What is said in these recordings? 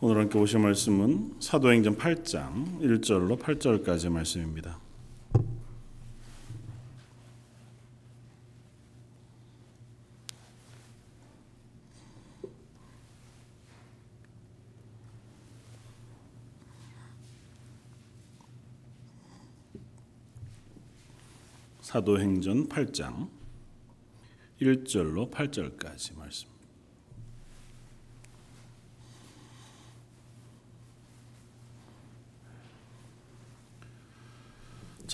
오늘 함께 보실 말씀은 사도행전 8장 1절로 8절까지 말씀입니다. 사도행전 8장 1절로 8절까지 말씀.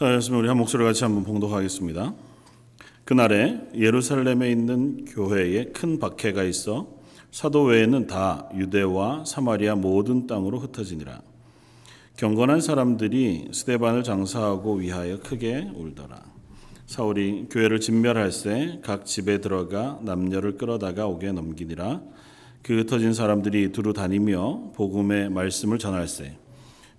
자, 여러분 우리 한 목소리 같이 한번 봉독하겠습니다. 그날에 예루살렘에 있는 교회에 큰 박해가 있어 사도 외에는 다 유대와 사마리아 모든 땅으로 흩어지니라. 경건한 사람들이 스데반을 장사하고 위하여 크게 울더라. 사울이 교회를 진멸할세 각 집에 들어가 남녀를 끌어다가 오게 넘기니라. 그 흩어진 사람들이 두루 다니며 복음의 말씀을 전할세.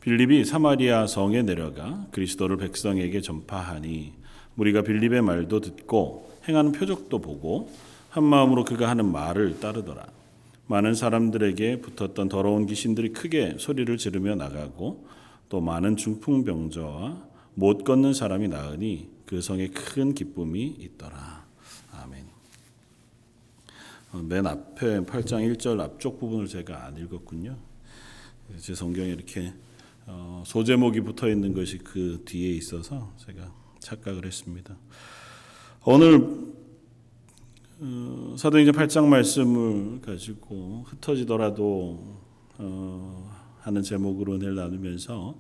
빌립이 사마리아 성에 내려가 그리스도를 백성에게 전파하니 우리가 빌립의 말도 듣고 행하는 표적도 보고 한 마음으로 그가 하는 말을 따르더라. 많은 사람들에게 붙었던 더러운 귀신들이 크게 소리를 지르며 나가고 또 많은 중풍병자와 못 걷는 사람이 나으니 그 성에 큰 기쁨이 있더라. 아멘. 어, 맨 앞에 8장 1절 앞쪽 부분을 제가 안 읽었군요. 제 성경에 이렇게 어, 소제목이 붙어 있는 것이 그 뒤에 있어서 제가 착각을 했습니다. 오늘 어, 사도행전 8장 말씀을 가지고 흩어지더라도 어, 하는 제목으로 늘 나누면서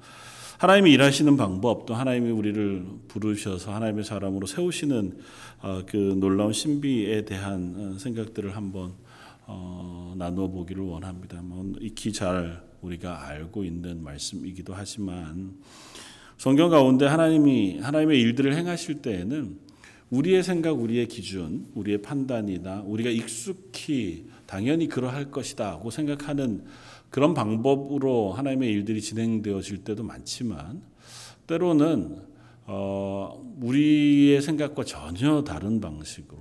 하나님이 일하시는 방법 또 하나님이 우리를 부르셔서 하나님의 사람으로 세우시는 그 놀라운 신비에 대한 생각들을 한번 나누어 보기를 원합니다. 뭐 익히 잘 우리가 알고 있는 말씀이기도 하지만 성경 가운데 하나님이 하나님의 일들을 행하실 때에는 우리의 생각, 우리의 기준, 우리의 판단이나 우리가 익숙히 당연히 그러할 것이다고 생각하는 그런 방법으로 하나님의 일들이 진행되어질 때도 많지만 때로는 어, 우리의 생각과 전혀 다른 방식으로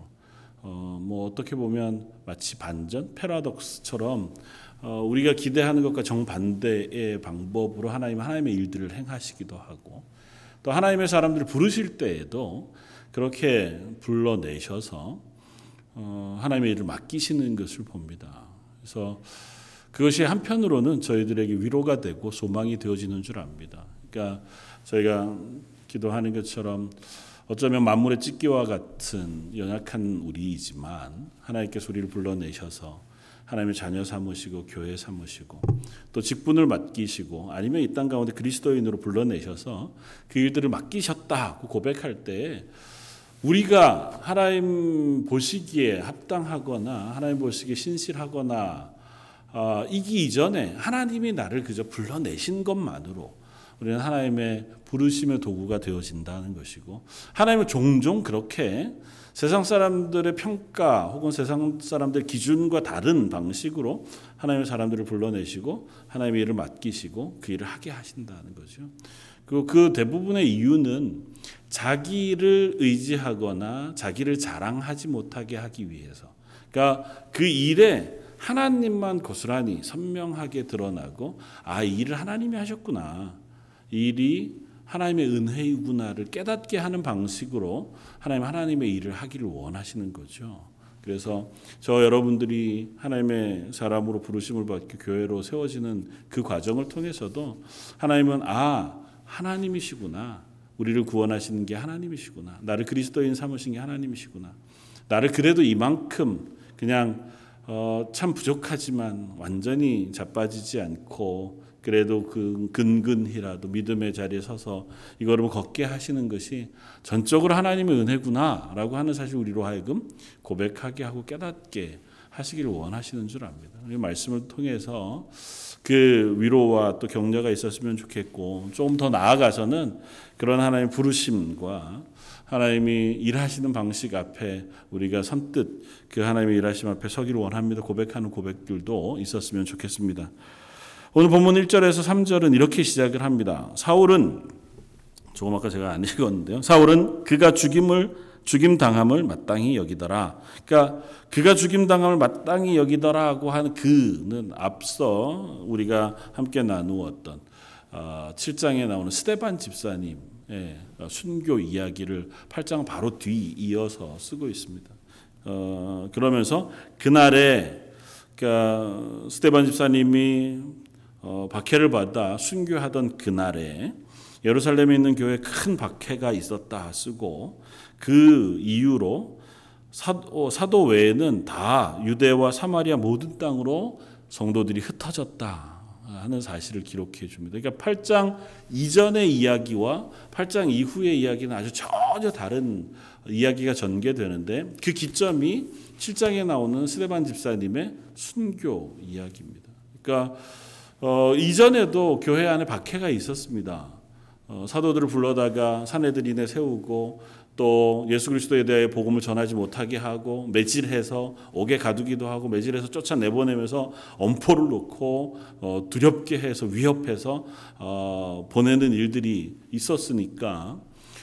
어, 뭐 어떻게 보면 마치 반전 패러독스처럼 어, 우리가 기대하는 것과 정반대의 방법으로 하나님 하나님의 일들을 행하시기도 하고 또 하나님의 사람들을 부르실 때에도 그렇게 불러내셔서 어, 하나님의 일을 맡기시는 것을 봅니다. 그래서 그것이 한편으로는 저희들에게 위로가 되고 소망이 되어지는 줄 압니다. 그러니까 저희가 기도하는 것처럼 어쩌면 만물의 찢기와 같은 연약한 우리이지만 하나님께서 우리를 불러내셔서 하나님의 자녀 삼으시고 교회 삼으시고 또 직분을 맡기시고 아니면 이 땅 가운데 그리스도인으로 불러내셔서 그 일들을 맡기셨다고 고백할 때 우리가 하나님 보시기에 합당하거나 하나님 보시기에 신실하거나 어, 이기 이전에 하나님이 나를 그저 불러내신 것만으로 우리는 하나님의 부르심의 도구가 되어진다는 것이고 하나님은 종종 그렇게 세상 사람들의 평가 혹은 세상 사람들 기준과 다른 방식으로 하나님의 사람들을 불러내시고 하나님의 일을 맡기시고 그 일을 하게 하신다는 거죠. 그리고 그 대부분의 이유는 자기를 의지하거나 자기를 자랑하지 못하게 하기 위해서. 그러니까 그 일에 하나님만 고스란히 선명하게 드러나고 아, 이 일을 하나님이 하셨구나. 이 일이 하나님의 은혜이구나를 깨닫게 하는 방식으로 하나님 하나님의 일을 하기를 원하시는 거죠. 그래서 저 여러분들이 하나님의 사람으로 부르심을 받고 교회로 세워지는 그 과정을 통해서도 하나님은 아 하나님이시구나. 우리를 구원하시는 게 하나님이시구나. 나를 그리스도인 삼으신 게 하나님이시구나. 나를 그래도 이만큼 그냥 어, 참 부족하지만 완전히 자빠지지 않고 그래도 그 근근히라도 믿음의 자리에 서서 이거를 걷게 하시는 것이 전적으로 하나님의 은혜구나라고 하는 사실 우리로 하여금 고백하게 하고 깨닫게 하시기를 원하시는 줄 압니다. 이 말씀을 통해서 그 위로와 또 격려가 있었으면 좋겠고 조금 더 나아가서는 그런 하나님의 부르심과 하나님이 일하시는 방식 앞에 우리가 선뜻 그 하나님의 일하심 앞에 서기를 원합니다. 고백하는 고백들도 있었으면 좋겠습니다. 오늘 본문 1절에서 3절은 이렇게 시작을 합니다. 사울은 조금 아까 제가 안 읽었는데요. 사울은 그가 죽임을 죽임 당함을 마땅히 여기더라. 그러니까 그가 죽임 당함을 마땅히 여기더라고 하는 그는 앞서 우리가 함께 나누었던 7장에 나오는 스테반 집사님의 순교 이야기를 8장 바로 뒤 이어서 쓰고 있습니다. 어, 그러면서 그날에 그러니까 스테반 집사님이 어, 박해를 받아 순교하던 그날에 예루살렘에 있는 교회에 큰 박해가 있었다 쓰고 그 이유로 사도, 사도 외에는 다 유대와 사마리아 모든 땅으로 성도들이 흩어졌다 하는 사실을 기록해 줍니다. 그러니까 8장 이전의 이야기와 8장 이후의 이야기는 아주 전혀 다른 이야기가 전개되는데 그 기점이 7장에 나오는 스데반 집사님의 순교 이야기입니다. 그러니까 어, 이전에도 교회 안에 박해가 있었습니다. 어, 사도들을 불러다가 사내들인에 세우고 또 예수 그리스도에 대해 복음을 전하지 못하게 하고 매질해서 옥에 가두기도 하고 매질해서 쫓아 내보내면서 엄포를 놓고 어, 두렵게 해서 위협해서 어, 보내는 일들이 있었으니까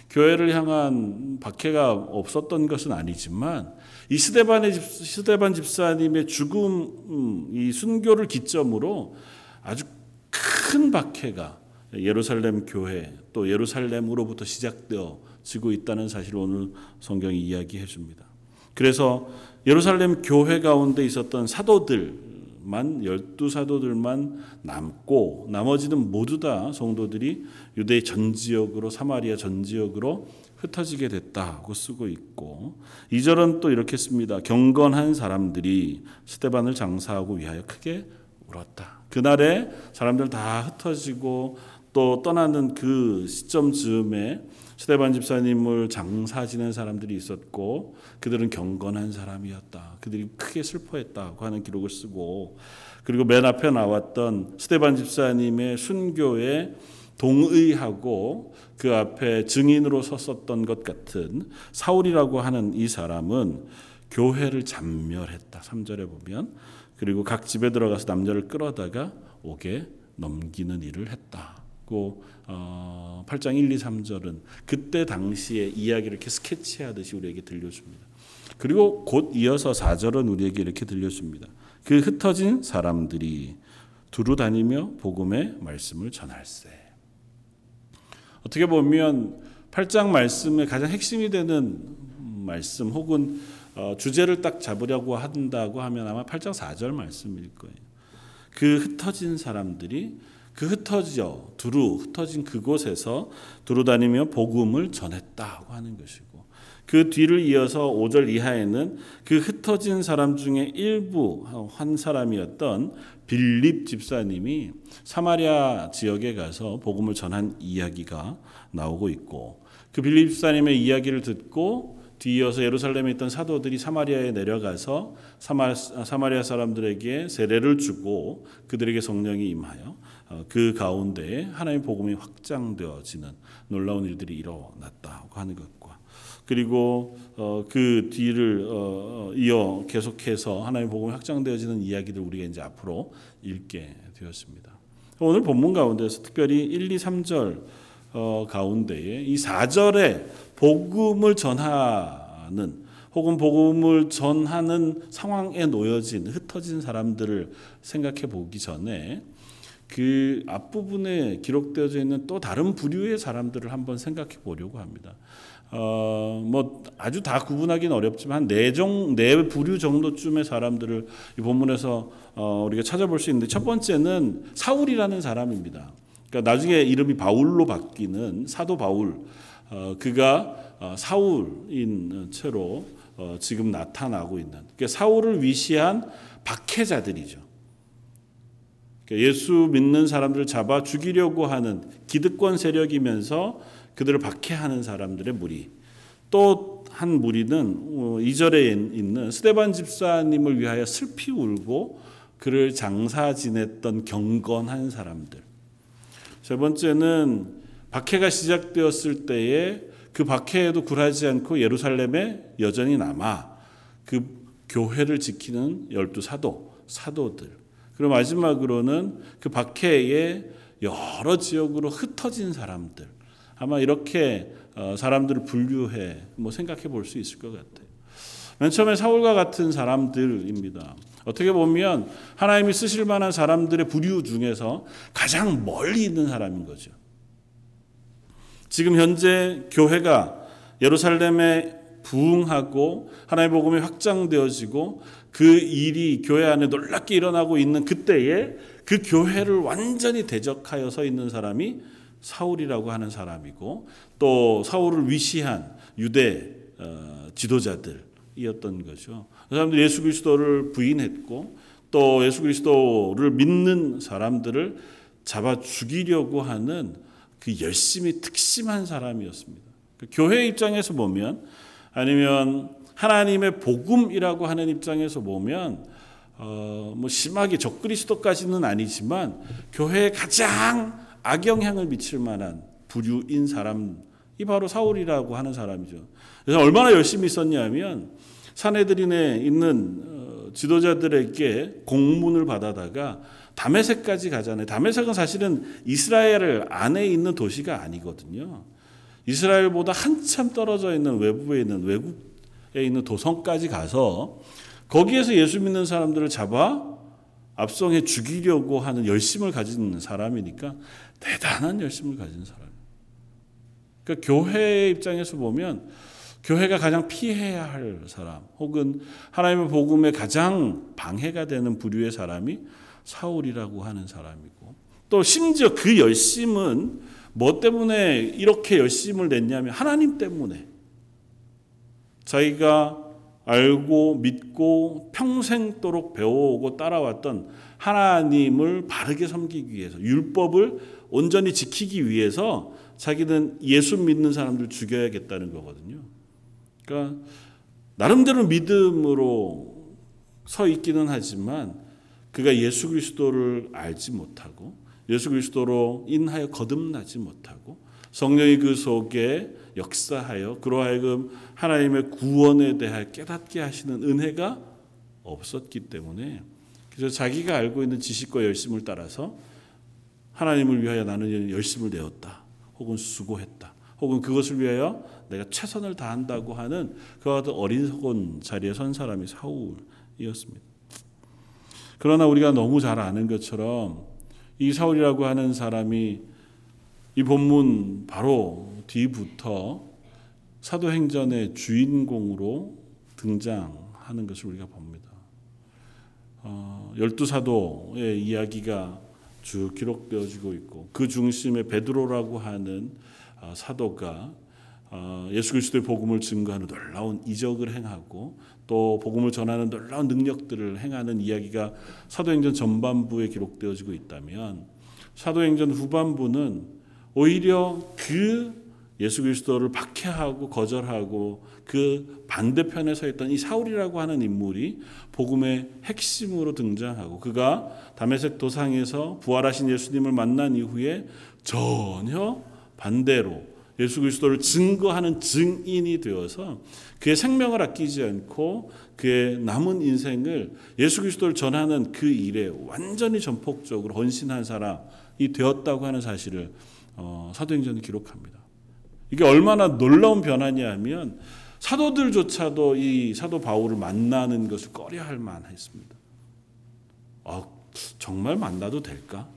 교회를 향한 박해가 없었던 것은 아니지만 이 스데반의 집, 스데반 집사님의 죽음 음, 이 순교를 기점으로 아주 큰 박해가 예루살렘 교회 또 예루살렘으로부터 시작되어지고 있다는 사실을 오늘 성경이 이야기해 줍니다. 그래서 예루살렘 교회 가운데 있었던 사도들만 열두 사도들만 남고 나머지는 모두 다 성도들이 유대 전 지역으로 사마리아 전 지역으로 흩어지게 됐다고 쓰고 있고 이절은 또 이렇게 씁니다. 경건한 사람들이 스테반을 장사하고 위하여 크게 울었다. 그날에 사람들 다 흩어지고 또 떠나는 그 시점 즈음에 스테반 집사님을 장사 지낸 사람들이 있었고 그들은 경건한 사람이었다. 그들이 크게 슬퍼했다고 하는 기록을 쓰고 그리고 맨 앞에 나왔던 스테반 집사님의 순교에 동의하고 그 앞에 증인으로 섰었던 것 같은 사울이라고 하는 이 사람은 교회를 잔멸했다. 3절에 보면 그리고 각 집에 들어가서 남자를 끌어다가 옥에 넘기는 일을 했다. 고 어, 8장 1, 2, 3절은 그때 당시의 이야기를 이렇게 스케치하듯이 우리에게 들려줍니다. 그리고 곧 이어서 4절은 우리에게 이렇게 들려줍니다. 그 흩어진 사람들이 두루 다니며 복음의 말씀을 전할세. 어떻게 보면 8장 말씀의 가장 핵심이 되는 말씀 혹은 어, 주제를 딱 잡으려고 한다고 하면 아마 8장 4절 말씀일 거예요. 그 흩어진 사람들이 그 흩어져 두루 흩어진 그곳에서 두루 다니며 복음을 전했다고 하는 것이고 그 뒤를 이어서 5절 이하에는 그 흩어진 사람 중에 일부 한 사람이었던 빌립 집사님이 사마리아 지역에 가서 복음을 전한 이야기가 나오고 있고 그 빌립 집사님의 이야기를 듣고 뒤이어서 예루살렘에 있던 사도들이 사마리아에 내려가서 사마리아 사람들에게 세례를 주고 그들에게 성령이 임하여 어, 그 가운데 하나님의 복음이 확장되어지는 놀라운 일들이 일어났다고 하는 것과 그리고 어, 그 뒤를 어, 이어 계속해서 하나님의 복음이 확장되어지는 이야기들 우리가 이제 앞으로 읽게 되었습니다. 오늘 본문 가운데서 특별히 1, 2, 3절 가운데에 이 4절에 복음을 전하는 혹은 복음을 전하는 상황에 놓여진 흩어진 사람들을 생각해 보기 전에 그 앞부분에 기록되어져 있는 또 다른 부류의 사람들을 한번 생각해 보려고 합니다. 어, 뭐 아주 다 구분하기는 어렵지만 네종 네 부류 정도쯤의 사람들을 이 본문에서 어, 우리가 찾아볼 수 있는데 첫 번째는 사울이라는 사람입니다. 그러니까 나중에 이름이 바울로 바뀌는 사도 바울. 어, 그가 어, 사울인 채로 어, 지금 나타나고 있는 그러니까 사울을 위시한 박해자들이죠. 그러니까 예수 믿는 사람들을 잡아 죽이려고 하는 기득권 세력이면서 그들을 박해하는 사람들의 무리. 또 한 무리는 2절에 있는 스데반 집사님을 위하여 슬피 울고 그를 장사 지냈던 경건한 사람들. 세 번째는 박해가 시작되었을 때에 그 박해에도 굴하지 않고 예루살렘에 여전히 남아 그 교회를 지키는 열두 사도, 사도들. 그리고 마지막으로는 그 박해에 여러 지역으로 흩어진 사람들. 아마 이렇게 어, 사람들을 분류해 뭐 생각해 볼 수 있을 것 같아요. 맨 처음에 사울과 같은 사람들입니다. 어떻게 보면 하나님이 쓰실 만한 사람들의 부류 중에서 가장 멀리 있는 사람인 거죠. 지금 현재 교회가 예루살렘에 부흥하고 하나님의 복음이 확장되어지고 그 일이 교회 안에 놀랍게 일어나고 있는 그때에 그 교회를 완전히 대적하여 서 있는 사람이 사울이라고 하는 사람이고 또 사울을 위시한 유대 어, 지도자들이었던 거죠. 그 사람들 예수 그리스도를 부인했고 또 예수 그리스도를 믿는 사람들을 잡아 죽이려고 하는 그 열심히 특심한 사람이었습니다. 그 교회 입장에서 보면 아니면 하나님의 복음이라고 하는 입장에서 보면 어, 뭐 심하게 적그리스도까지는 아니지만 교회에 가장 악영향을 미칠 만한 부류인 사람이 바로 사울이라고 하는 사람이죠. 그래서 얼마나 열심히 썼냐면 사내들인에 있는 어, 지도자들에게 공문을 받아다가 다메섹까지 가잖아요. 다메섹은 사실은 이스라엘 안에 있는 도시가 아니거든요. 이스라엘보다 한참 떨어져 있는 외부에 있는 외국에 있는 도성까지 가서 거기에서 예수 믿는 사람들을 잡아 압송해 죽이려고 하는 열심을 가진 사람이니까 대단한 열심을 가진 사람. 그러니까 교회의 입장에서 보면 교회가 가장 피해야 할 사람, 혹은 하나님의 복음에 가장 방해가 되는 부류의 사람이 사울이라고 하는 사람이고, 또 심지어 그 열심은 뭐 때문에 이렇게 열심을 냈냐면 하나님 때문에 자기가 알고 믿고 평생도록 배워오고 따라왔던 하나님을 바르게 섬기기 위해서 율법을 온전히 지키기 위해서 자기는 예수 믿는 사람들 죽여야겠다는 거거든요. 그러니까 나름대로 믿음으로 서 있기는 하지만 그가 예수 그리스도를 알지 못하고 예수 그리스도로 인하여 거듭나지 못하고 성령이 그 속에 역사하여 그로 하여금 하나님의 구원에 대해 깨닫게 하시는 은혜가 없었기 때문에 그래서 자기가 알고 있는 지식과 열심을 따라서 하나님을 위하여 나는 열심을 내었다. 혹은 수고했다. 혹은 그것을 위하여 내가 최선을 다한다고 하는 그와 같은 어리석은 자리에 선 사람이 사울이었습니다. 그러나 우리가 너무 잘 아는 것처럼 이 사울이라고 하는 사람이 이 본문 바로 뒤부터 사도행전의 주인공으로 등장하는 것을 우리가 봅니다. 어, 열두 사도의 이야기가 쭉 기록되어지고 있고 그 중심에 베드로라고 하는 어, 사도가 어, 예수 그리스도의 복음을 증거하는 놀라운 이적을 행하고 또 복음을 전하는 놀라운 능력들을 행하는 이야기가 사도행전 전반부에 기록되어지고 있다면 사도행전 후반부는 오히려 그 예수 그리스도를 박해하고 거절하고 그 반대편에 서 있던 이 사울이라고 하는 인물이 복음의 핵심으로 등장하고 그가 다메섹 도상에서 부활하신 예수님을 만난 이후에 전혀 반대로 예수 그리스도를 증거하는 증인이 되어서 그의 생명을 아끼지 않고 그의 남은 인생을 예수 그리스도를 전하는 그 일에 완전히 전폭적으로 헌신한 사람이 되었다고 하는 사실을 어, 사도행전이 기록합니다. 이게 얼마나 놀라운 변화냐 하면 사도들조차도 이 사도 바울을 만나는 것을 꺼려할 만했습니다. 아, 정말 만나도 될까?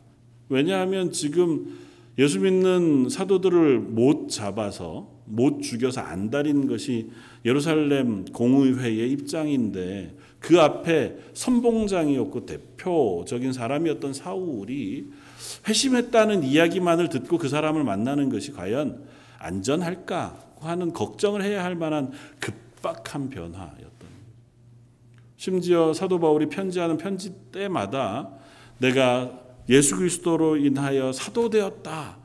왜냐하면 지금 예수 믿는 사도들을 못 잡아서 못 죽여서 안달인 것이 예루살렘 공의회의 입장인데 그 앞에 선봉장이었고 대표적인 사람이었던 사울이 회심했다는 이야기만을 듣고 그 사람을 만나는 것이 과연 안전할까 하는 걱정을 해야 할 만한 급박한 변화였던 심지어 사도 바울이 편지하는 편지 때마다 내가 예수 그리스도로 인하여 사도 되었다.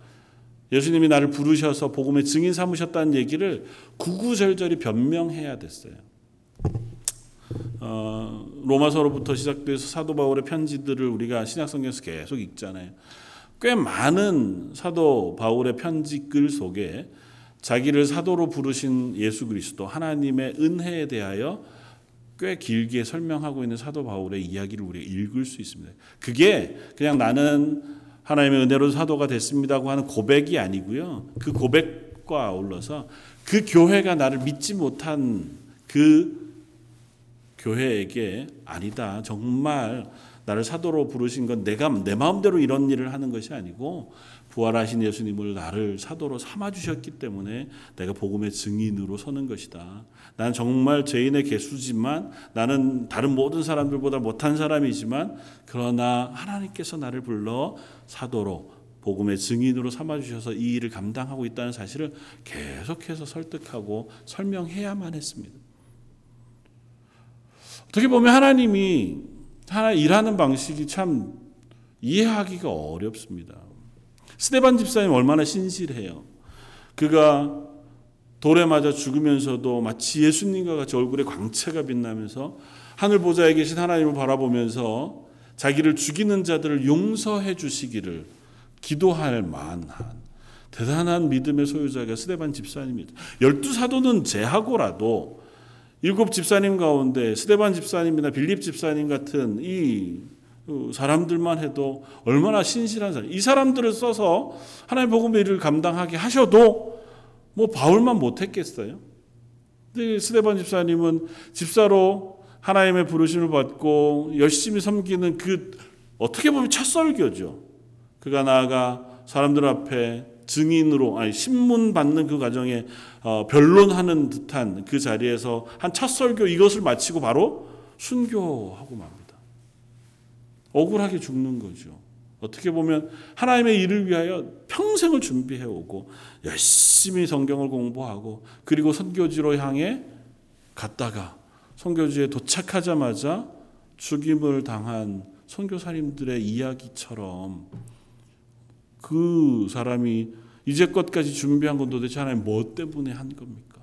예수님이 나를 부르셔서 복음의 증인 삼으셨다는 얘기를 구구절절히 변명해야 됐어요. 어, 로마서로부터 시작돼서 사도 바울의 편지들을 우리가 신약성경에서 계속 읽잖아요. 꽤 많은 사도 바울의 편지글 속에 자기를 사도로 부르신 예수 그리스도 하나님의 은혜에 대하여 꽤 길게 설명하고 있는 사도 바울의 이야기를 우리가 읽을 수 있습니다. 그게 그냥 나는 하나님의 은혜로 사도가 됐습니다고 하는 고백이 아니고요. 그 고백 것과 아울러서 그 교회가 나를 믿지 못한 그 교회에게 아니다. 정말 나를 사도로 부르신 건 내가 내 마음대로 이런 일을 하는 것이 아니고 부활하신 예수님을 나를 사도로 삼아 주셨기 때문에 내가 복음의 증인으로 서는 것이다. 나는 정말 죄인의 개수지만 나는 다른 모든 사람들보다 못한 사람이지만 그러나 하나님께서 나를 불러 사도로 복음의 증인으로 삼아 주셔서 이 일을 감당하고 있다는 사실을 계속해서 설득하고 설명해야만 했습니다. 어떻게 보면 하나님이 하나 일하는 방식이 참 이해하기가 어렵습니다. 스테반 집사님 얼마나 신실해요. 그가 돌에 맞아 죽으면서도 마치 예수님과 같이 얼굴에 광채가 빛나면서 하늘 보좌에 계신 하나님을 바라보면서 자기를 죽이는 자들을 용서해 주시기를 기도할 만한 대단한 믿음의 소유자가 스데반 집사님입니다. 열두 사도는 제하고라도 일곱 집사님 가운데 스데반 집사님이나 빌립 집사님 같은 이 사람들만 해도 얼마나 신실한 사람. 이 사람들을 써서 하나님 복음의 일을 감당하게 하셔도 뭐 바울만 못했겠어요. 근데 스데반 집사님은 집사로 하나님의 부르심을 받고 열심히 섬기는 그 어떻게 보면 첫 설교죠. 그가 나아가 사람들 앞에 증인으로 아니 신문 받는 그 과정에 어, 변론하는 듯한 그 자리에서 한 첫 설교 이것을 마치고 바로 순교하고 맙니다. 억울하게 죽는 거죠. 어떻게 보면 하나님의 일을 위하여 평생을 준비해 오고 열심히 성경을 공부하고 그리고 선교지로 향해 갔다가 선교지에 도착하자마자 죽임을 당한 선교사님들의 이야기처럼 그 사람이 이제껏까지 준비한 건 도대체 하나님 뭐 때문에 한 겁니까?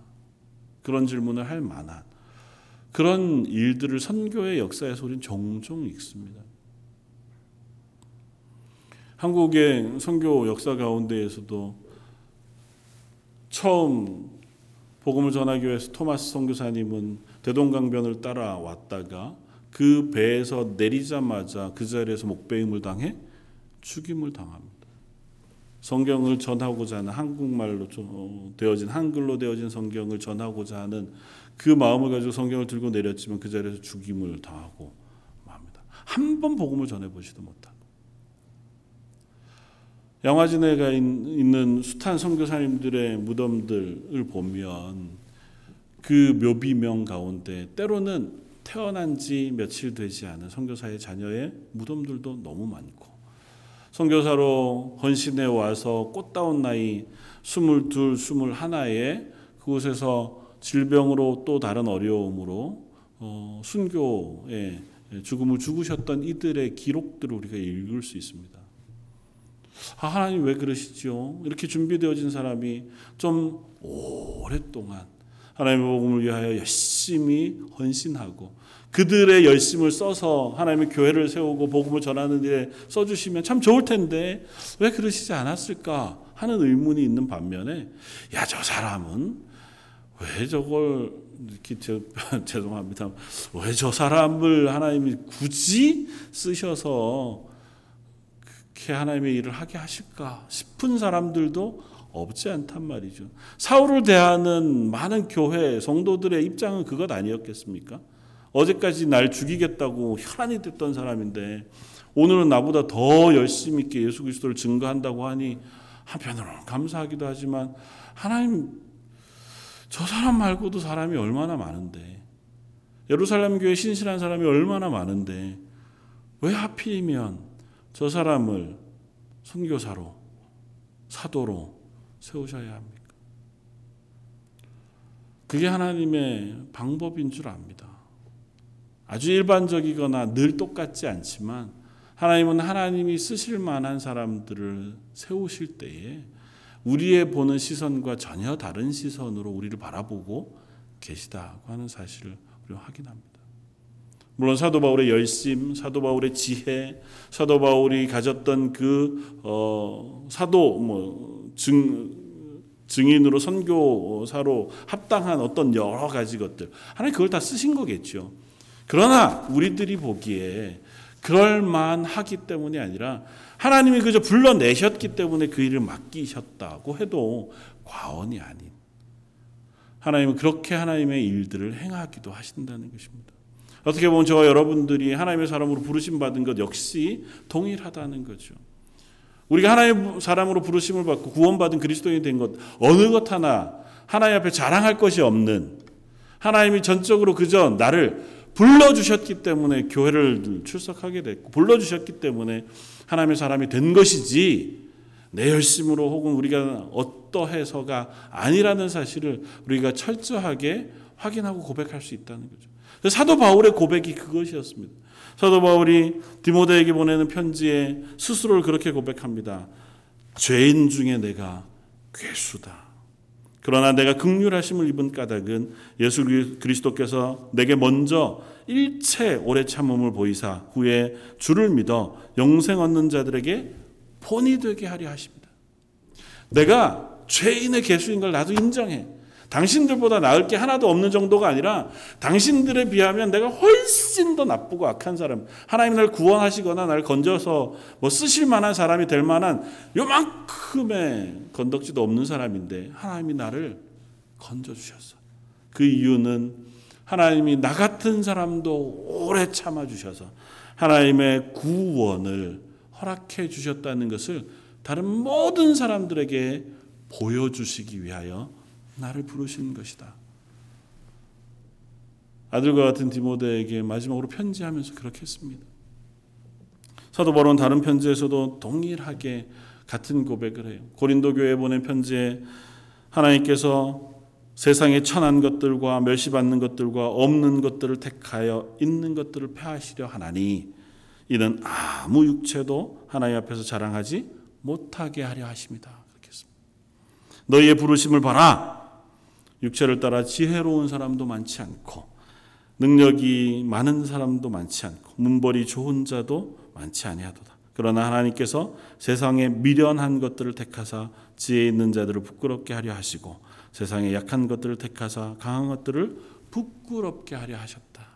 그런 질문을 할 만한 그런 일들을 선교의 역사에서 우리는 종종 읽습니다. 한국의 선교 역사 가운데에서도 처음 복음을 전하기 위해서 토마스 선교사님은 대동강변을 따라왔다가 그 배에서 내리자마자 그 자리에서 목배임을 당해 죽임을 당합니다. 성경을 전하고자 하는 한국말로 되어진 한글로 되어진 성경을 전하고자 하는 그 마음을 가지고 성경을 들고 내렸지만 그 자리에서 죽임을 당하고 맙니다. 한 번 복음을 전해 보지도 못하고 양화진에가 있는 숱한 선교사님들의 무덤들을 보면 그 묘비명 가운데 때로는 태어난 지 며칠 되지 않은 선교사의 자녀의 무덤들도 너무 많고 선교사로 헌신해 와서 꽃다운 나이 스물둘, 스물하나에 그곳에서 질병으로 또 다른 어려움으로 어, 순교에 죽음을 죽으셨던 이들의 기록들을 우리가 읽을 수 있습니다. 아, 하나님 왜 그러시죠? 이렇게 준비되어진 사람이 좀 오랫동안 하나님의 복음을 위하여 열심히 헌신하고 그들의 열심을 써서 하나님의 교회를 세우고 복음을 전하는 일에 써주시면 참 좋을 텐데 왜 그러시지 않았을까 하는 의문이 있는 반면에 야 저 사람은 왜 저걸 이렇게 저, 죄송합니다 왜 저 사람을 하나님이 굳이 쓰셔서 그렇게 하나님의 일을 하게 하실까 싶은 사람들도 없지 않단 말이죠. 사울을 대하는 많은 교회 성도들의 입장은 그것 아니었겠습니까? 어제까지 날 죽이겠다고 혈안이 됐던 사람인데 오늘은 나보다 더 열심히 있게 예수 그리스도를 증거한다고 하니 한편으로는 감사하기도 하지만 하나님 저 사람 말고도 사람이 얼마나 많은데 예루살렘 교회 신실한 사람이 얼마나 많은데 왜 하필이면 저 사람을 선교사로 사도로 세우셔야 합니까? 그게 하나님의 방법인 줄 압니다. 아주 일반적이거나 늘 똑같지 않지만 하나님은 하나님이 쓰실 만한 사람들을 세우실 때에 우리의 보는 시선과 전혀 다른 시선으로 우리를 바라보고 계시다고 하는 사실을 우리가 확인합니다. 물론 사도 바울의 열심, 사도 바울의 지혜, 사도 바울이 가졌던 그 어, 사도 뭐 증, 증인으로 선교사로 합당한 어떤 여러 가지 것들 하나님 그걸 다 쓰신 거겠죠. 그러나 우리들이 보기에 그럴 만하기 때문이 아니라 하나님이 그저 불러내셨기 때문에 그 일을 맡기셨다고 해도 과언이 아닌 하나님은 그렇게 하나님의 일들을 행하기도 하신다는 것입니다. 어떻게 보면 저와 여러분들이 하나님의 사람으로 부르심 받은 것 역시 동일하다는 거죠. 우리가 하나님의 사람으로 부르심을 받고 구원받은 그리스도인이 된 것 어느 것 하나 하나님 앞에 자랑할 것이 없는 하나님이 전적으로 그저 나를 불러주셨기 때문에 교회를 출석하게 됐고 불러주셨기 때문에 하나님의 사람이 된 것이지 내 열심으로 혹은 우리가 어떠해서가 아니라는 사실을 우리가 철저하게 확인하고 고백할 수 있다는 거죠. 사도 바울의 고백이 그것이었습니다. 사도 바울이 디모데에게 보내는 편지에 스스로를 그렇게 고백합니다. 죄인 중에 내가 괴수다. 그러나 내가 극률하심을 입은 까닭은 예수 그리스도께서 내게 먼저 일체 오래 참음을 보이사 후에 주를 믿어 영생 얻는 자들에게 본이 되게 하려 하십니다. 내가 죄인의 개수인 걸 나도 인정해. 당신들보다 나을 게 하나도 없는 정도가 아니라 당신들에 비하면 내가 훨씬 더 나쁘고 악한 사람, 하나님 날 구원하시거나 날 건져서 뭐 쓰실 만한 사람이 될 만한 요만큼의 건덕지도 없는 사람인데 하나님이 나를 건져 주셨어. 그 이유는 하나님이 나 같은 사람도 오래 참아 주셔서 하나님의 구원을 허락해 주셨다는 것을 다른 모든 사람들에게 보여주시기 위하여 나를 부르신 것이다. 아들과 같은 디모데에게 마지막으로 편지하면서 그렇게 했습니다. 사도 바울은 다른 편지에서도 동일하게 같은 고백을 해요. 고린도 교회에 보낸 편지에 하나님께서 세상의 천한 것들과 멸시받는 것들과 없는 것들을 택하여 있는 것들을 폐하시려 하나니 이는 아무 육체도 하나님 앞에서 자랑하지 못하게 하려 하십니다. 그렇게 했습니다. 너희의 부르심을 봐라. 육체를 따라 지혜로운 사람도 많지 않고 능력이 많은 사람도 많지 않고 문벌이 좋은 자도 많지 아니하도다. 그러나 하나님께서 세상에 미련한 것들을 택하사 지혜 있는 자들을 부끄럽게 하려 하시고 세상에 약한 것들을 택하사 강한 것들을 부끄럽게 하려 하셨다.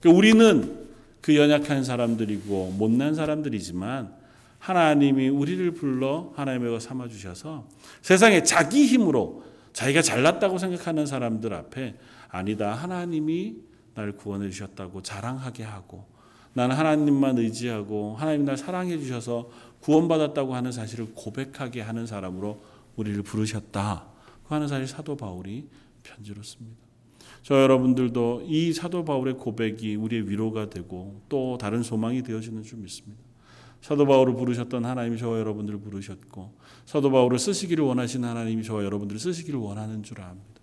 그러니까 우리는 그 연약한 사람들이고 못난 사람들이지만 하나님이 우리를 불러 하나님의 삼아 주셔서 세상에 자기 힘으로 자기가 잘났다고 생각하는 사람들 앞에 아니다. 하나님이 날 구원해 주셨다고 자랑하게 하고 나는 하나님만 의지하고 하나님 날 사랑해 주셔서 구원받았다고 하는 사실을 고백하게 하는 사람으로 우리를 부르셨다. 그 하는 사실 사도 바울이 편지로 씁니다. 저 여러분들도 이 사도 바울의 고백이 우리의 위로가 되고 또 다른 소망이 되어지는 줄 믿습니다. 사도 바울을 부르셨던 하나님이 저와 여러분들을 부르셨고 사도 바울을 쓰시기를 원하시는 하나님이 저와 여러분들을 쓰시기를 원하는 줄 압니다.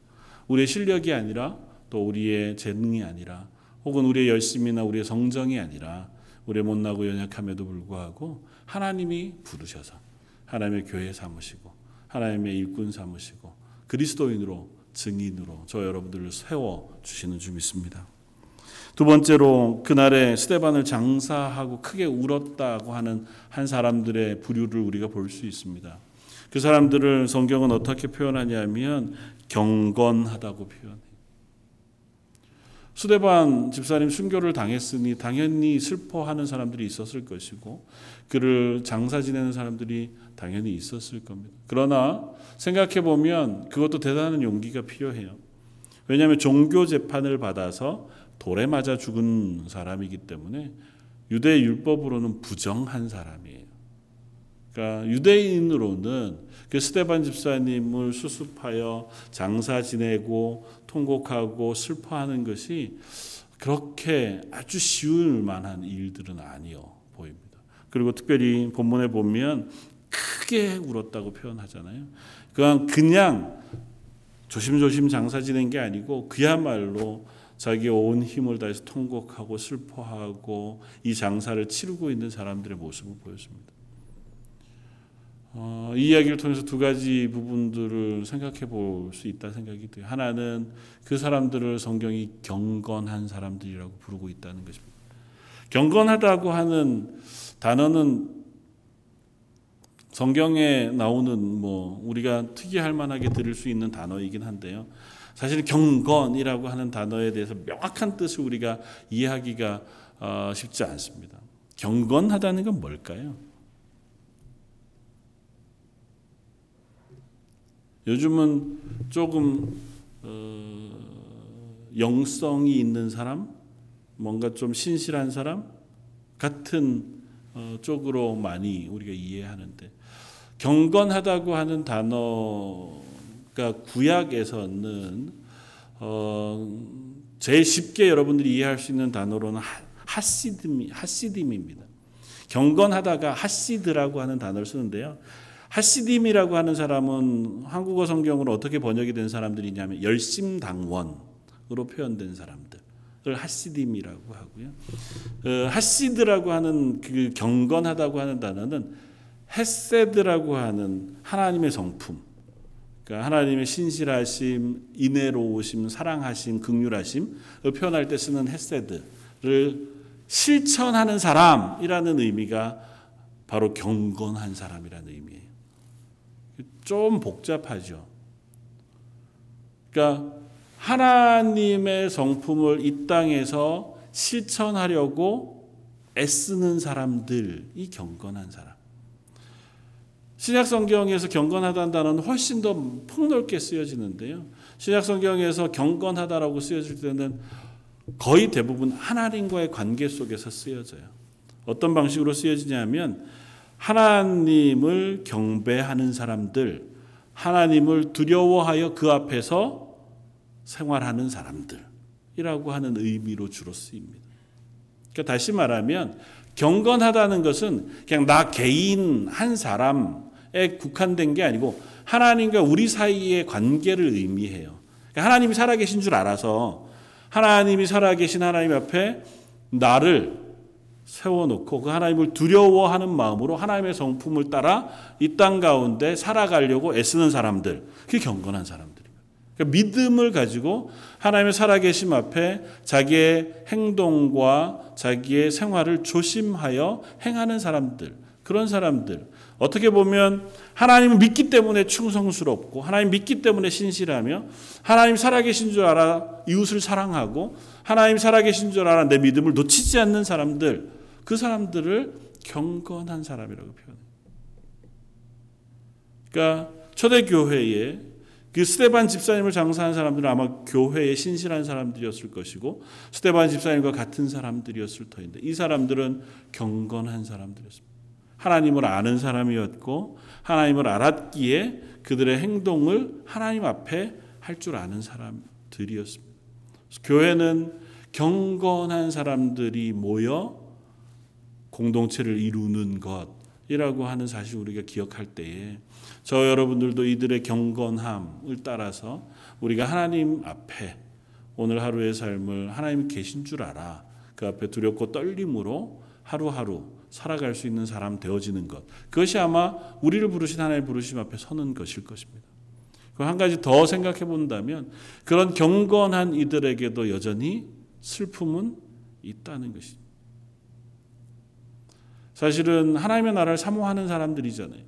우리의 실력이 아니라 또 우리의 재능이 아니라 혹은 우리의 열심이나 우리의 성정이 아니라 우리의 못나고 연약함에도 불구하고 하나님이 부르셔서 하나님의 교회 삼으시고 하나님의 일꾼 삼으시고 그리스도인으로 증인으로 저 여러분들을 세워 주시는 줄 믿습니다. 두 번째로 그날에 스테반을 장사하고 크게 울었다고 하는 한 사람들의 부류를 우리가 볼 수 있습니다. 그 사람들을 성경은 어떻게 표현하냐면 경건하다고 표현해요. 수대반 집사님 순교를 당했으니 당연히 슬퍼하는 사람들이 있었을 것이고 그를 장사 지내는 사람들이 당연히 있었을 겁니다. 그러나 생각해 보면 그것도 대단한 용기가 필요해요. 왜냐하면 종교 재판을 받아서 돌에 맞아 죽은 사람이기 때문에 유대 율법으로는 부정한 사람이에요. 그러니까 유대인으로는 그 스테반 집사님을 수습하여 장사 지내고 통곡하고 슬퍼하는 것이 그렇게 아주 쉬울 만한 일들은 아니요 보입니다. 그리고 특별히 본문에 보면 크게 울었다고 표현하잖아요. 그냥 그냥 조심조심 장사 지낸 게 아니고 그야말로 자기 온 힘을 다해서 통곡하고 슬퍼하고 이 장사를 치르고 있는 사람들의 모습을 보였습니다. 어, 이 이야기를 통해서 두 가지 부분들을 생각해 볼 수 있다 생각이 돼요. 하나는 그 사람들을 성경이 경건한 사람들이라고 부르고 있다는 것입니다. 경건하다고 하는 단어는 성경에 나오는 뭐 우리가 특이할 만하게 들을 수 있는 단어이긴 한데요. 사실 경건이라고 하는 단어에 대해서 명확한 뜻을 우리가 이해하기가 어, 쉽지 않습니다. 경건하다는 건 뭘까요? 요즘은 조금 어, 영성이 있는 사람, 뭔가 좀 신실한 사람 같은 어, 쪽으로 많이 우리가 이해하는데 경건하다고 하는 단어 가 구약에서는 어, 제일 쉽게 여러분들이 이해할 수 있는 단어로는 하, 하시dim, 하시딤입니다. 경건하다가 하시드라고 하는 단어를 쓰는데요. 하시딤이라고 하는 사람은 한국어 성경으로 어떻게 번역이 된 사람들이냐면 열심당원으로 표현된 사람들을 하시딤이라고 하고요. 어, 하시드라고 하는 그 경건하다고 하는 단어는 헤세드라고 하는 하나님의 성품. 그러니까 하나님의 신실하심, 인애로우심, 사랑하심, 극률하심을 표현할 때 쓰는 헤세드를 실천하는 사람이라는 의미가 바로 경건한 사람이라는 의미예요. 좀 복잡하죠. 그러니까 하나님의 성품을 이 땅에서 실천하려고 애쓰는 사람들이 경건한 사람. 신약 성경에서 경건하다는 단어는 훨씬 더 폭넓게 쓰여지는데요. 신약 성경에서 경건하다라고 쓰여질 때는 거의 대부분 하나님과의 관계 속에서 쓰여져요. 어떤 방식으로 쓰여지냐면 하나님을 경배하는 사람들, 하나님을 두려워하여 그 앞에서 생활하는 사람들이라고 하는 의미로 주로 쓰입니다. 그러니까 다시 말하면 경건하다는 것은 그냥 나 개인 한 사람에 국한된 게 아니고 하나님과 우리 사이의 관계를 의미해요. 그러니까 하나님이 살아계신 줄 알아서 하나님이 살아계신 하나님 앞에 나를 세워놓고 그 하나님을 두려워하는 마음으로 하나님의 성품을 따라 이 땅 가운데 살아가려고 애쓰는 사람들, 그게 경건한 사람들입니다. 그러니까 믿음을 가지고 하나님의 살아계심 앞에 자기의 행동과 자기의 생활을 조심하여 행하는 사람들, 그런 사람들. 어떻게 보면 하나님을 믿기 때문에 충성스럽고 하나님 믿기 때문에 신실하며 하나님 살아계신 줄 알아 이웃을 사랑하고 하나님 살아계신 줄 알아 내 믿음을 놓치지 않는 사람들 그 사람들을 경건한 사람이라고 표현해요. 그러니까 초대교회에 그 스테반 집사님을 장사한 사람들은 아마 교회에 신실한 사람들이었을 것이고 스테반 집사님과 같은 사람들이었을 터인데 이 사람들은 경건한 사람들이었습니다. 하나님을 아는 사람이었고 하나님을 알았기에 그들의 행동을 하나님 앞에 할 줄 아는 사람들이었습니다. 교회는 경건한 사람들이 모여 공동체를 이루는 것이라고 하는 사실 우리가 기억할 때에 저 여러분들도 이들의 경건함을 따라서 우리가 하나님 앞에 오늘 하루의 삶을 하나님 계신 줄 알아 그 앞에 두렵고 떨림으로 하루하루 살아갈 수 있는 사람 되어지는 것. 그것이 아마 우리를 부르신 하나님 부르심 앞에 서는 것일 것입니다. 한 가지 더 생각해 본다면 그런 경건한 이들에게도 여전히 슬픔은 있다는 것입니다. 사실은 하나님의 나라를 사모하는 사람들이잖아요.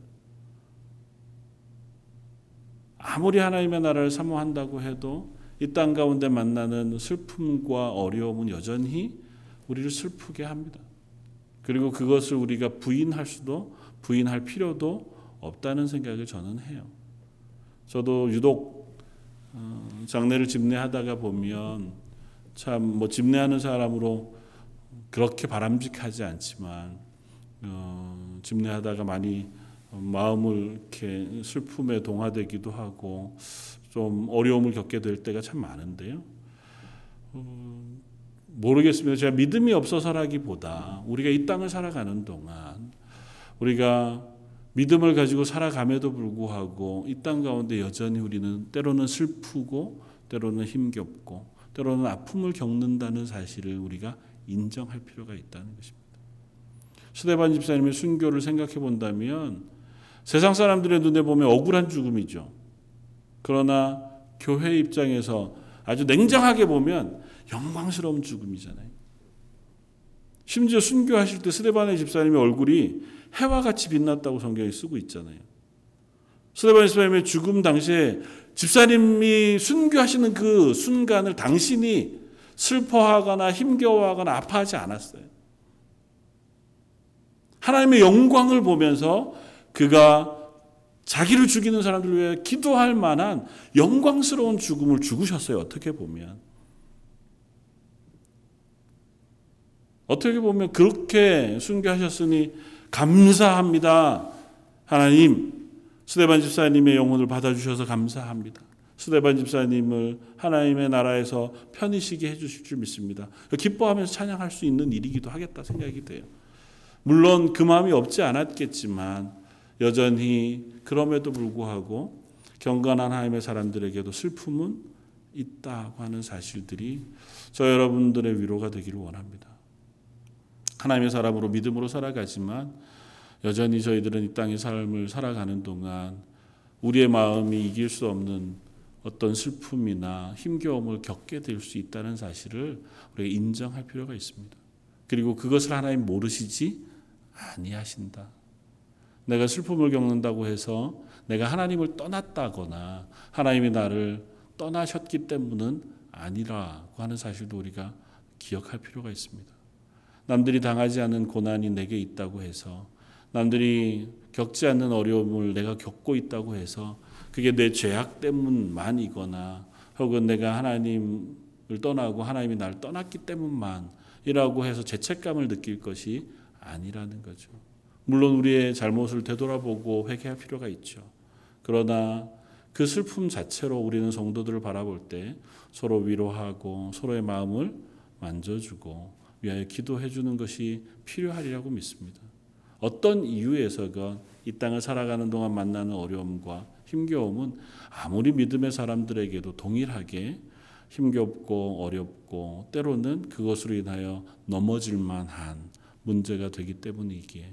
아무리 하나님의 나라를 사모한다고 해도 이 땅 가운데 만나는 슬픔과 어려움은 여전히 우리를 슬프게 합니다. 그리고 그것을 우리가 부인할 수도 부인할 필요도 없다는 생각을 저는 해요. 저도 유독 어, 장례를 집례하다가 보면 참 뭐 집례하는 사람으로 그렇게 바람직하지 않지만 어, 집례하다가 많이 마음을 이렇게 슬픔에 동화되기도 하고 좀 어려움을 겪게 될 때가 참 많은데요. 어, 모르겠습니다. 제가 믿음이 없어서라기보다 우리가 이 땅을 살아가는 동안 우리가 믿음을 가지고 살아감에도 불구하고 이 땅 가운데 여전히 우리는 때로는 슬프고 때로는 힘겹고 때로는 아픔을 겪는다는 사실을 우리가 인정할 필요가 있다는 것입니다. 스데반 집사님의 순교를 생각해 본다면 세상 사람들의 눈에 보면 억울한 죽음이죠. 그러나 교회 입장에서 아주 냉정하게 보면 영광스러운 죽음이잖아요. 심지어 순교하실 때 스데반의 집사님의 얼굴이 해와 같이 빛났다고 성경에 쓰고 있잖아요. 스데반 집사님의 죽음 당시에 집사님이 순교하시는 그 순간을 당신이 슬퍼하거나 힘겨워하거나 아파하지 않았어요. 하나님의 영광을 보면서 그가 자기를 죽이는 사람들을 위해 기도할 만한 영광스러운 죽음을 죽으셨어요. 어떻게 보면. 어떻게 보면 그렇게 순교하셨으니 감사합니다. 하나님, 스데반 집사님의 영혼을 받아주셔서 감사합니다. 스데반 집사님을 하나님의 나라에서 편히 쉬게 해주실 줄 믿습니다. 기뻐하면서 찬양할 수 있는 일이기도 하겠다 생각이 돼요. 물론 그 마음이 없지 않았겠지만 여전히 그럼에도 불구하고 경건한 하나님의 사람들에게도 슬픔은 있다고 하는 사실들이 저 여러분들의 위로가 되기를 원합니다. 하나님의 사람으로 믿음으로 살아가지만 여전히 저희들은 이 땅의 삶을 살아가는 동안 우리의 마음이 이길 수 없는 어떤 슬픔이나 힘겨움을 겪게 될 수 있다는 사실을 우리가 인정할 필요가 있습니다. 그리고 그것을 하나님 모르시지 아니하신다. 내가 슬픔을 겪는다고 해서 내가 하나님을 떠났다거나 하나님이 나를 떠나셨기 때문은 아니라고 하는 사실도 우리가 기억할 필요가 있습니다. 남들이 당하지 않은 고난이 내게 있다고 해서 남들이 겪지 않는 어려움을 내가 겪고 있다고 해서 그게 내 죄악 때문만이거나 혹은 내가 하나님을 떠나고 하나님이 나를 떠났기 때문만이라고 해서 죄책감을 느낄 것이 아니라는 거죠. 물론 우리의 잘못을 되돌아보고 회개할 필요가 있죠. 그러나 그 슬픔 자체로 우리는 성도들을 바라볼 때 서로 위로하고 서로의 마음을 만져주고 위하여 기도해 주는 것이 필요하리라고 믿습니다. 어떤 이유에서건 이 땅을 살아가는 동안 만나는 어려움과 힘겨움은 아무리 믿음의 사람들에게도 동일하게 힘겹고 어렵고 때로는 그것으로 인하여 넘어질 만한 문제가 되기 때문이기에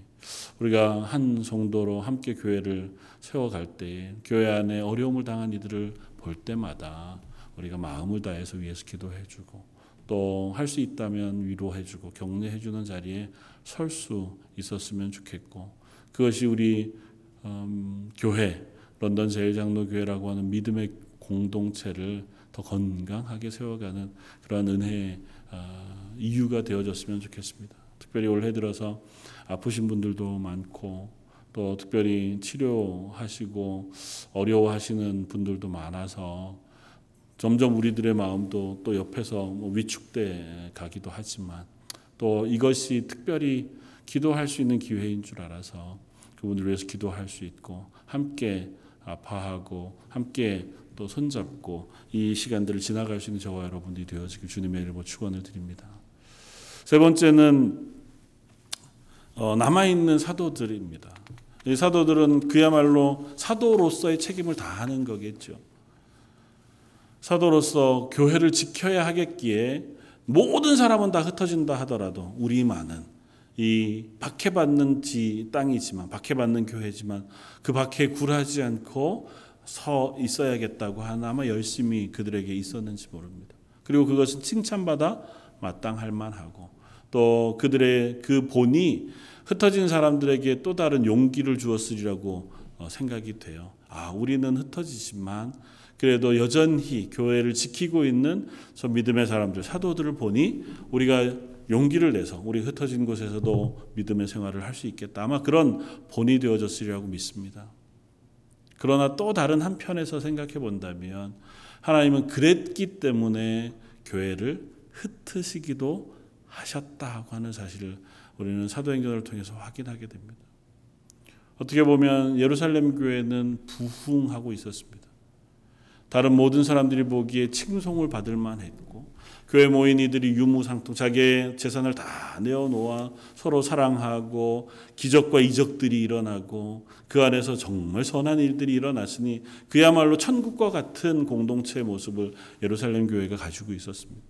우리가 한 성도로 함께 교회를 세워갈 때 교회 안에 어려움을 당한 이들을 볼 때마다 우리가 마음을 다해서 위해서 기도해주고 또 할 수 있다면 위로해주고 격려해주는 자리에 설 수 있었으면 좋겠고 그것이 우리 음, 교회 런던 제일장로교회라고 하는 믿음의 공동체를 더 건강하게 세워가는 그러한 은혜의 어, 이유가 되어졌으면 좋겠습니다. 특별히 올해 들어서 아프신 분들도 많고 또 특별히 치료하시고 어려워하시는 분들도 많아서 점점 우리들의 마음도 또 옆에서 뭐 위축돼 가기도 하지만 또 이것이 특별히 기도할 수 있는 기회인 줄 알아서 그분들 위해서 기도할 수 있고 함께 아파하고 함께 또 손잡고 이 시간들을 지나갈 수 있는 저와 여러분들이 되어지길 주님의 이름으로 축원을 드립니다. 세 번째는 어, 남아 있는 사도들입니다. 이 사도들은 그야말로 사도로서의 책임을 다하는 거겠죠. 사도로서 교회를 지켜야 하겠기에 모든 사람은 다 흩어진다 하더라도 우리만은 이 박해받는 지 땅이지만 박해받는 교회지만 그 박해에 굴하지 않고 서 있어야겠다고 하는 아마 열심히 그들에게 있었는지 모릅니다. 그리고 그것은 칭찬받아 마땅할 만하고 또 그들의 그 본이 흩어진 사람들에게 또 다른 용기를 주었으리라고 어, 생각이 돼요. 아, 우리는 흩어지지만 그래도 여전히 교회를 지키고 있는 저 믿음의 사람들, 사도들을 보니 우리가 용기를 내서 우리 흩어진 곳에서도 믿음의 생활을 할 수 있겠다. 아마 그런 본이 되어졌으리라고 믿습니다. 그러나 또 다른 한편에서 생각해 본다면 하나님은 그랬기 때문에 교회를 흩으시기도 하셨다고 하는 사실을 우리는 사도행전을 통해서 확인하게 됩니다. 어떻게 보면 예루살렘 교회는 부흥하고 있었습니다. 다른 모든 사람들이 보기에 칭송을 받을 만했고 교회 모인 이들이 유무상통 자기의 재산을 다 내어놓아 서로 사랑하고 기적과 이적들이 일어나고 그 안에서 정말 선한 일들이 일어났으니 그야말로 천국과 같은 공동체의 모습을 예루살렘 교회가 가지고 있었습니다.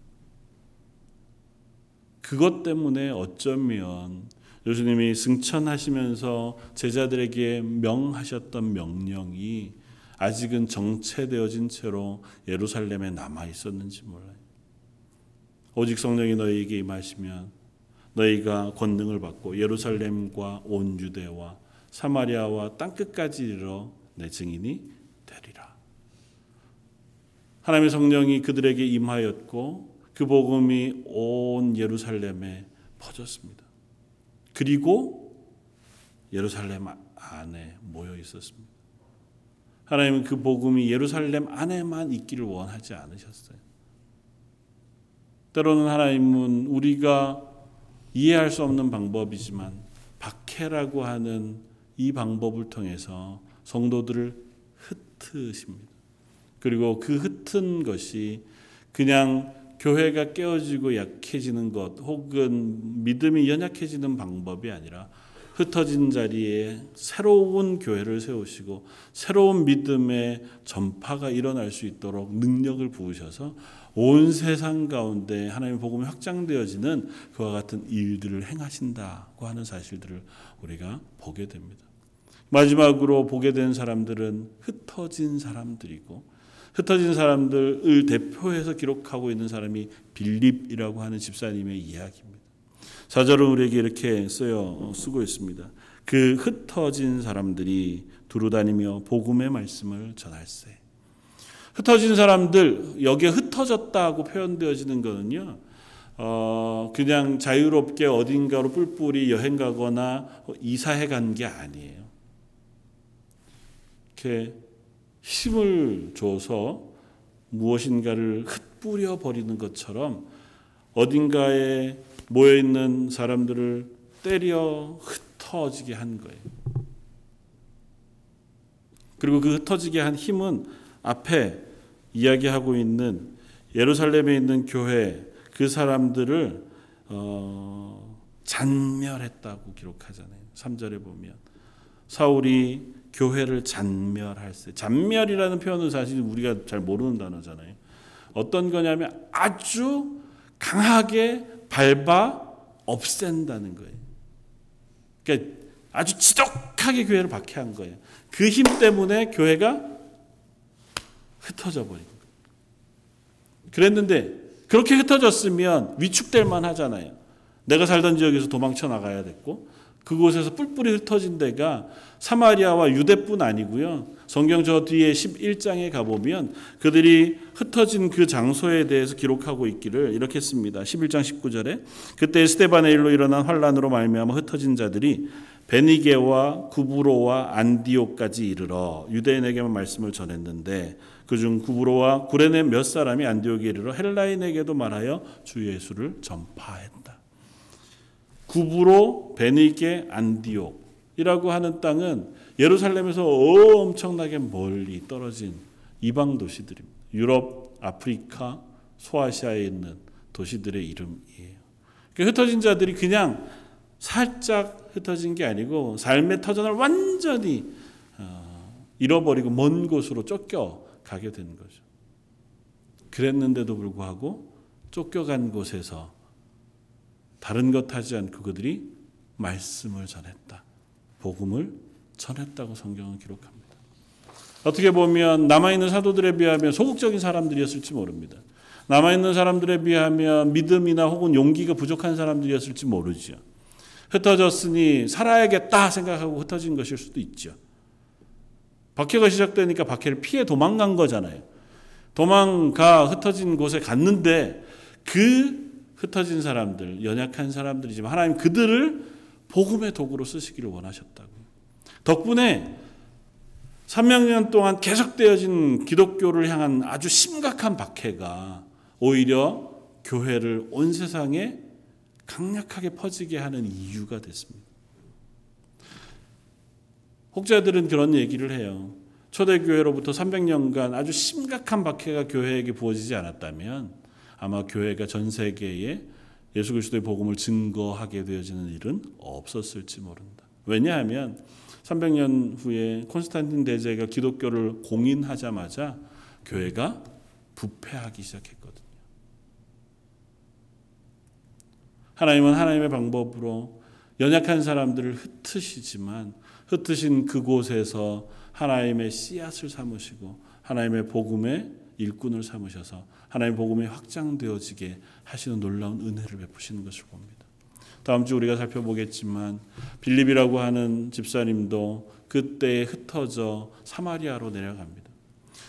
그것 때문에 어쩌면 예수님이 승천하시면서 제자들에게 명하셨던 명령이 아직은 정체되어진 채로 예루살렘에 남아 있었는지 몰라요. 오직 성령이 너희에게 임하시면 너희가 권능을 받고 예루살렘과 온 유대와 사마리아와 땅 끝까지 이르러 내 증인이 되리라. 하나님의 성령이 그들에게 임하였고 그 복음이 온 예루살렘에 퍼졌습니다. 그리고 예루살렘 안에 모여 있었습니다. 하나님은 그 복음이 예루살렘 안에만 있기를 원하지 않으셨어요. 때로는 하나님은 우리가 이해할 수 없는 방법이지만 박해라고 하는 이 방법을 통해서 성도들을 흩으십니다. 그리고 그 흩은 것이 그냥 교회가 깨어지고 약해지는 것 혹은 믿음이 연약해지는 방법이 아니라 흩어진 자리에 새로운 교회를 세우시고 새로운 믿음의 전파가 일어날 수 있도록 능력을 부으셔서 온 세상 가운데 하나님의 복음이 확장되어지는 그와 같은 일들을 행하신다고 하는 사실들을 우리가 보게 됩니다. 마지막으로 보게 된 사람들은 흩어진 사람들이고 흩어진 사람들을 대표해서 기록하고 있는 사람이 빌립이라고 하는 집사님의 이야기입니다. 사절은 우리에게 이렇게 쓰여 쓰고 있습니다. 그 흩어진 사람들이 두루 다니며 복음의 말씀을 전할세. 흩어진 사람들 여기에 흩어졌다고 표현되어지는 것은요. 어, 그냥 자유롭게 어딘가로 뿔뿔이 여행 가거나 이사해 간 게 아니에요. 이렇게 힘을 줘서 무엇인가를 흩뿌려 버리는 것처럼 어딘가에 모여 있는 사람들을 때려 흩어지게 한 거예요. 그리고 그 흩어지게 한 힘은 앞에 이야기하고 있는 예루살렘에 있는 교회 그 사람들을 어, 잔멸했다고 기록하잖아요. 3절에 보면 사울이 교회를 잔멸할세. 잔멸이라는 표현은 사실 우리가 잘 모르는 단어잖아요. 어떤 거냐면 아주 강하게 밟아 없앤다는 거예요. 그러니까 아주 지독하게 교회를 박해한 거예요. 그 힘 때문에 교회가 흩어져 버린. 그랬는데 그렇게 흩어졌으면 위축될 만 하잖아요. 내가 살던 지역에서 도망쳐 나가야 됐고 그곳에서 뿔뿔이 흩어진 데가 사마리아와 유대뿐 아니고요. 성경 저 뒤에 11장에 가보면 그들이 흩어진 그 장소에 대해서 기록하고 있기를 이렇게 씁니다. 11장 19절에 그때 스테반의 일로 일어난 환란으로 말미암아 흩어진 자들이 베니게와 구브로와 안디오까지 이르러 유대인에게만 말씀을 전했는데 그중 구브로와 구레네 몇 사람이 안디옥에 이르러 헬라인에게도 말하여 주 예수를 전파했다. 구브로, 베니게, 안디옥이라고 하는 땅은 예루살렘에서 엄청나게 멀리 떨어진 이방 도시들입니다. 유럽, 아프리카, 소아시아에 있는 도시들의 이름이에요. 그러니까 흩어진 자들이 그냥 살짝 흩어진 게 아니고 삶의 터전을 완전히 어, 잃어버리고 먼 곳으로 쫓겨 가게 된 거죠. 그랬는데도 불구하고 쫓겨간 곳에서 다른 것 하지 않고 그들이 말씀을 전했다. 복음을 전했다고 성경은 기록합니다. 어떻게 보면 남아있는 사도들에 비하면 소극적인 사람들이었을지 모릅니다. 남아있는 사람들에 비하면 믿음이나 혹은 용기가 부족한 사람들이었을지 모르죠. 흩어졌으니 살아야겠다 생각하고 흩어진 것일 수도 있죠. 박해가 시작되니까 박해를 피해 도망간 거잖아요. 도망가 흩어진 곳에 갔는데 그 흩어진 사람들, 연약한 사람들이지만 하나님 그들을 복음의 도구로 쓰시기를 원하셨다고. 덕분에 300년 동안 계속되어진 기독교를 향한 아주 심각한 박해가 오히려 교회를 온 세상에 강력하게 퍼지게 하는 이유가 됐습니다. 혹자들은 그런 얘기를 해요. 초대교회로부터 300년간 아주 심각한 박해가 교회에게 부어지지 않았다면 아마 교회가 전 세계에 예수 그리스도의 복음을 증거하게 되어지는 일은 없었을지 모른다. 왜냐하면 300년 후에 콘스탄틴 대제가 기독교를 공인하자마자 교회가 부패하기 시작했거든요. 하나님은 하나님의 방법으로 연약한 사람들을 흩으시지만 흩으신 그곳에서 하나님의 씨앗을 삼으시고 하나님의 복음의 일꾼을 삼으셔서 하나님의 복음이 확장되어지게 하시는 놀라운 은혜를 베푸시는 것을 봅니다. 다음 주 우리가 살펴보겠지만 빌립이라고 하는 집사님도 그때 흩어져 사마리아로 내려갑니다.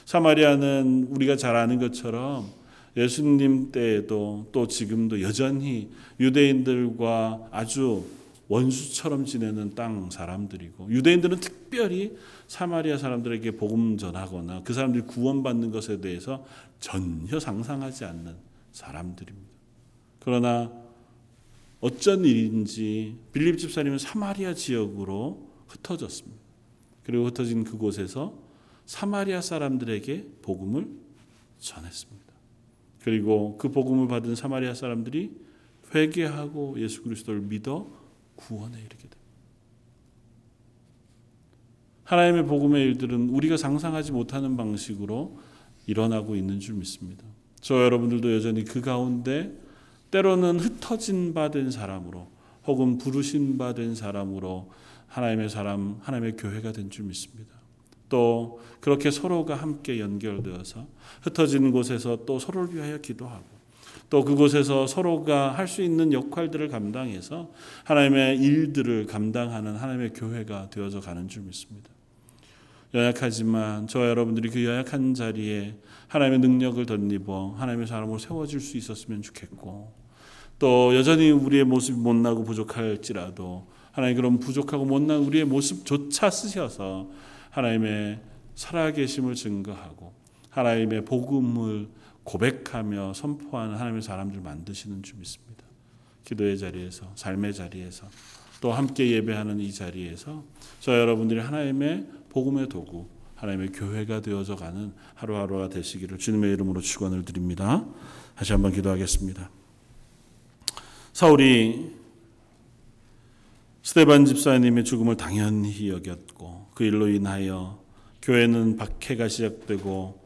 사마리아는 우리가 잘 아는 것처럼 예수님 때에도 또 지금도 여전히 유대인들과 아주 원수처럼 지내는 땅 사람들이고 유대인들은 특별히 사마리아 사람들에게 복음 전하거나 그 사람들이 구원받는 것에 대해서 전혀 상상하지 않는 사람들입니다. 그러나 어쩐 일인지 빌립 집사님은 사마리아 지역으로 흩어졌습니다. 그리고 흩어진 그곳에서 사마리아 사람들에게 복음을 전했습니다. 그리고 그 복음을 받은 사마리아 사람들이 회개하고 예수 그리스도를 믿어 구원에 이르게 됩니다. 하나님의 복음의 일들은 우리가 상상하지 못하는 방식으로 일어나고 있는 줄 믿습니다. 저 여러분들도 여전히 그 가운데 때로는 흩어진 바 된 사람으로 혹은 부르신 바 된 사람으로 하나님의 사람, 하나님의 교회가 된 줄 믿습니다. 또 그렇게 서로가 함께 연결되어서 흩어진 곳에서 또 서로를 위하여 기도하고 또 그곳에서 서로가 할 수 있는 역할들을 감당해서 하나님의 일들을 감당하는 하나님의 교회가 되어져 가는 줄 믿습니다. 연약하지만 저 여러분들이 그 연약한 자리에 하나님의 능력을 덧입어 하나님의 사람으로 세워질 수 있었으면 좋겠고 또 여전히 우리의 모습이 못나고 부족할지라도 하나님 그런 부족하고 못난 우리의 모습조차 쓰셔서 하나님의 살아계심을 증거하고 하나님의 복음을 고백하며 선포하는 하나님의 사람들 만드시는 줄 믿습니다. 기도의 자리에서 삶의 자리에서 또 함께 예배하는 이 자리에서 저 여러분들이 하나님의 복음의 도구 하나님의 교회가 되어져 가는 하루하루가 되시기를 주님의 이름으로 축원을 드립니다. 다시 한번 기도하겠습니다. 사울이 스테반 집사님의 죽음을 당연히 여겼고 그 일로 인하여 교회는 박해가 시작되고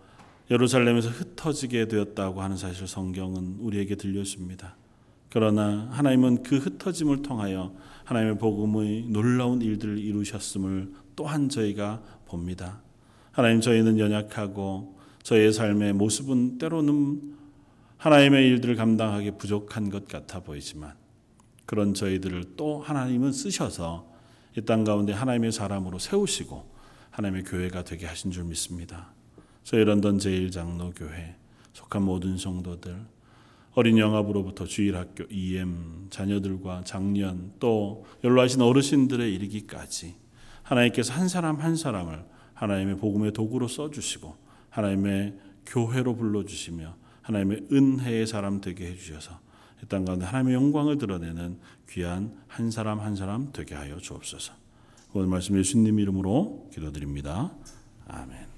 예루살렘에서 흩어지게 되었다고 하는 사실 성경은 우리에게 들려줍니다. 그러나 하나님은 그 흩어짐을 통하여 하나님의 복음의 놀라운 일들을 이루셨음을 또한 저희가 봅니다. 하나님 저희는 연약하고 저희의 삶의 모습은 때로는 하나님의 일들을 감당하기 부족한 것 같아 보이지만 그런 저희들을 또 하나님은 쓰셔서 이 땅 가운데 하나님의 사람으로 세우시고 하나님의 교회가 되게 하신 줄 믿습니다. 저희 런던 제1장로교회 속한 모든 성도들 어린 영합으로부터 주일학교 EM 자녀들과 장년 또 연로하신 어르신들의 이르기까지 하나님께서 한 사람 한 사람을 하나님의 복음의 도구로 써주시고 하나님의 교회로 불러주시며 하나님의 은혜의 사람 되게 해주셔서 이 땅 가운데 하나님의 영광을 드러내는 귀한 한 사람 한 사람 되게 하여 주옵소서. 오늘 말씀 예수님 이름으로 기도드립니다. 아멘.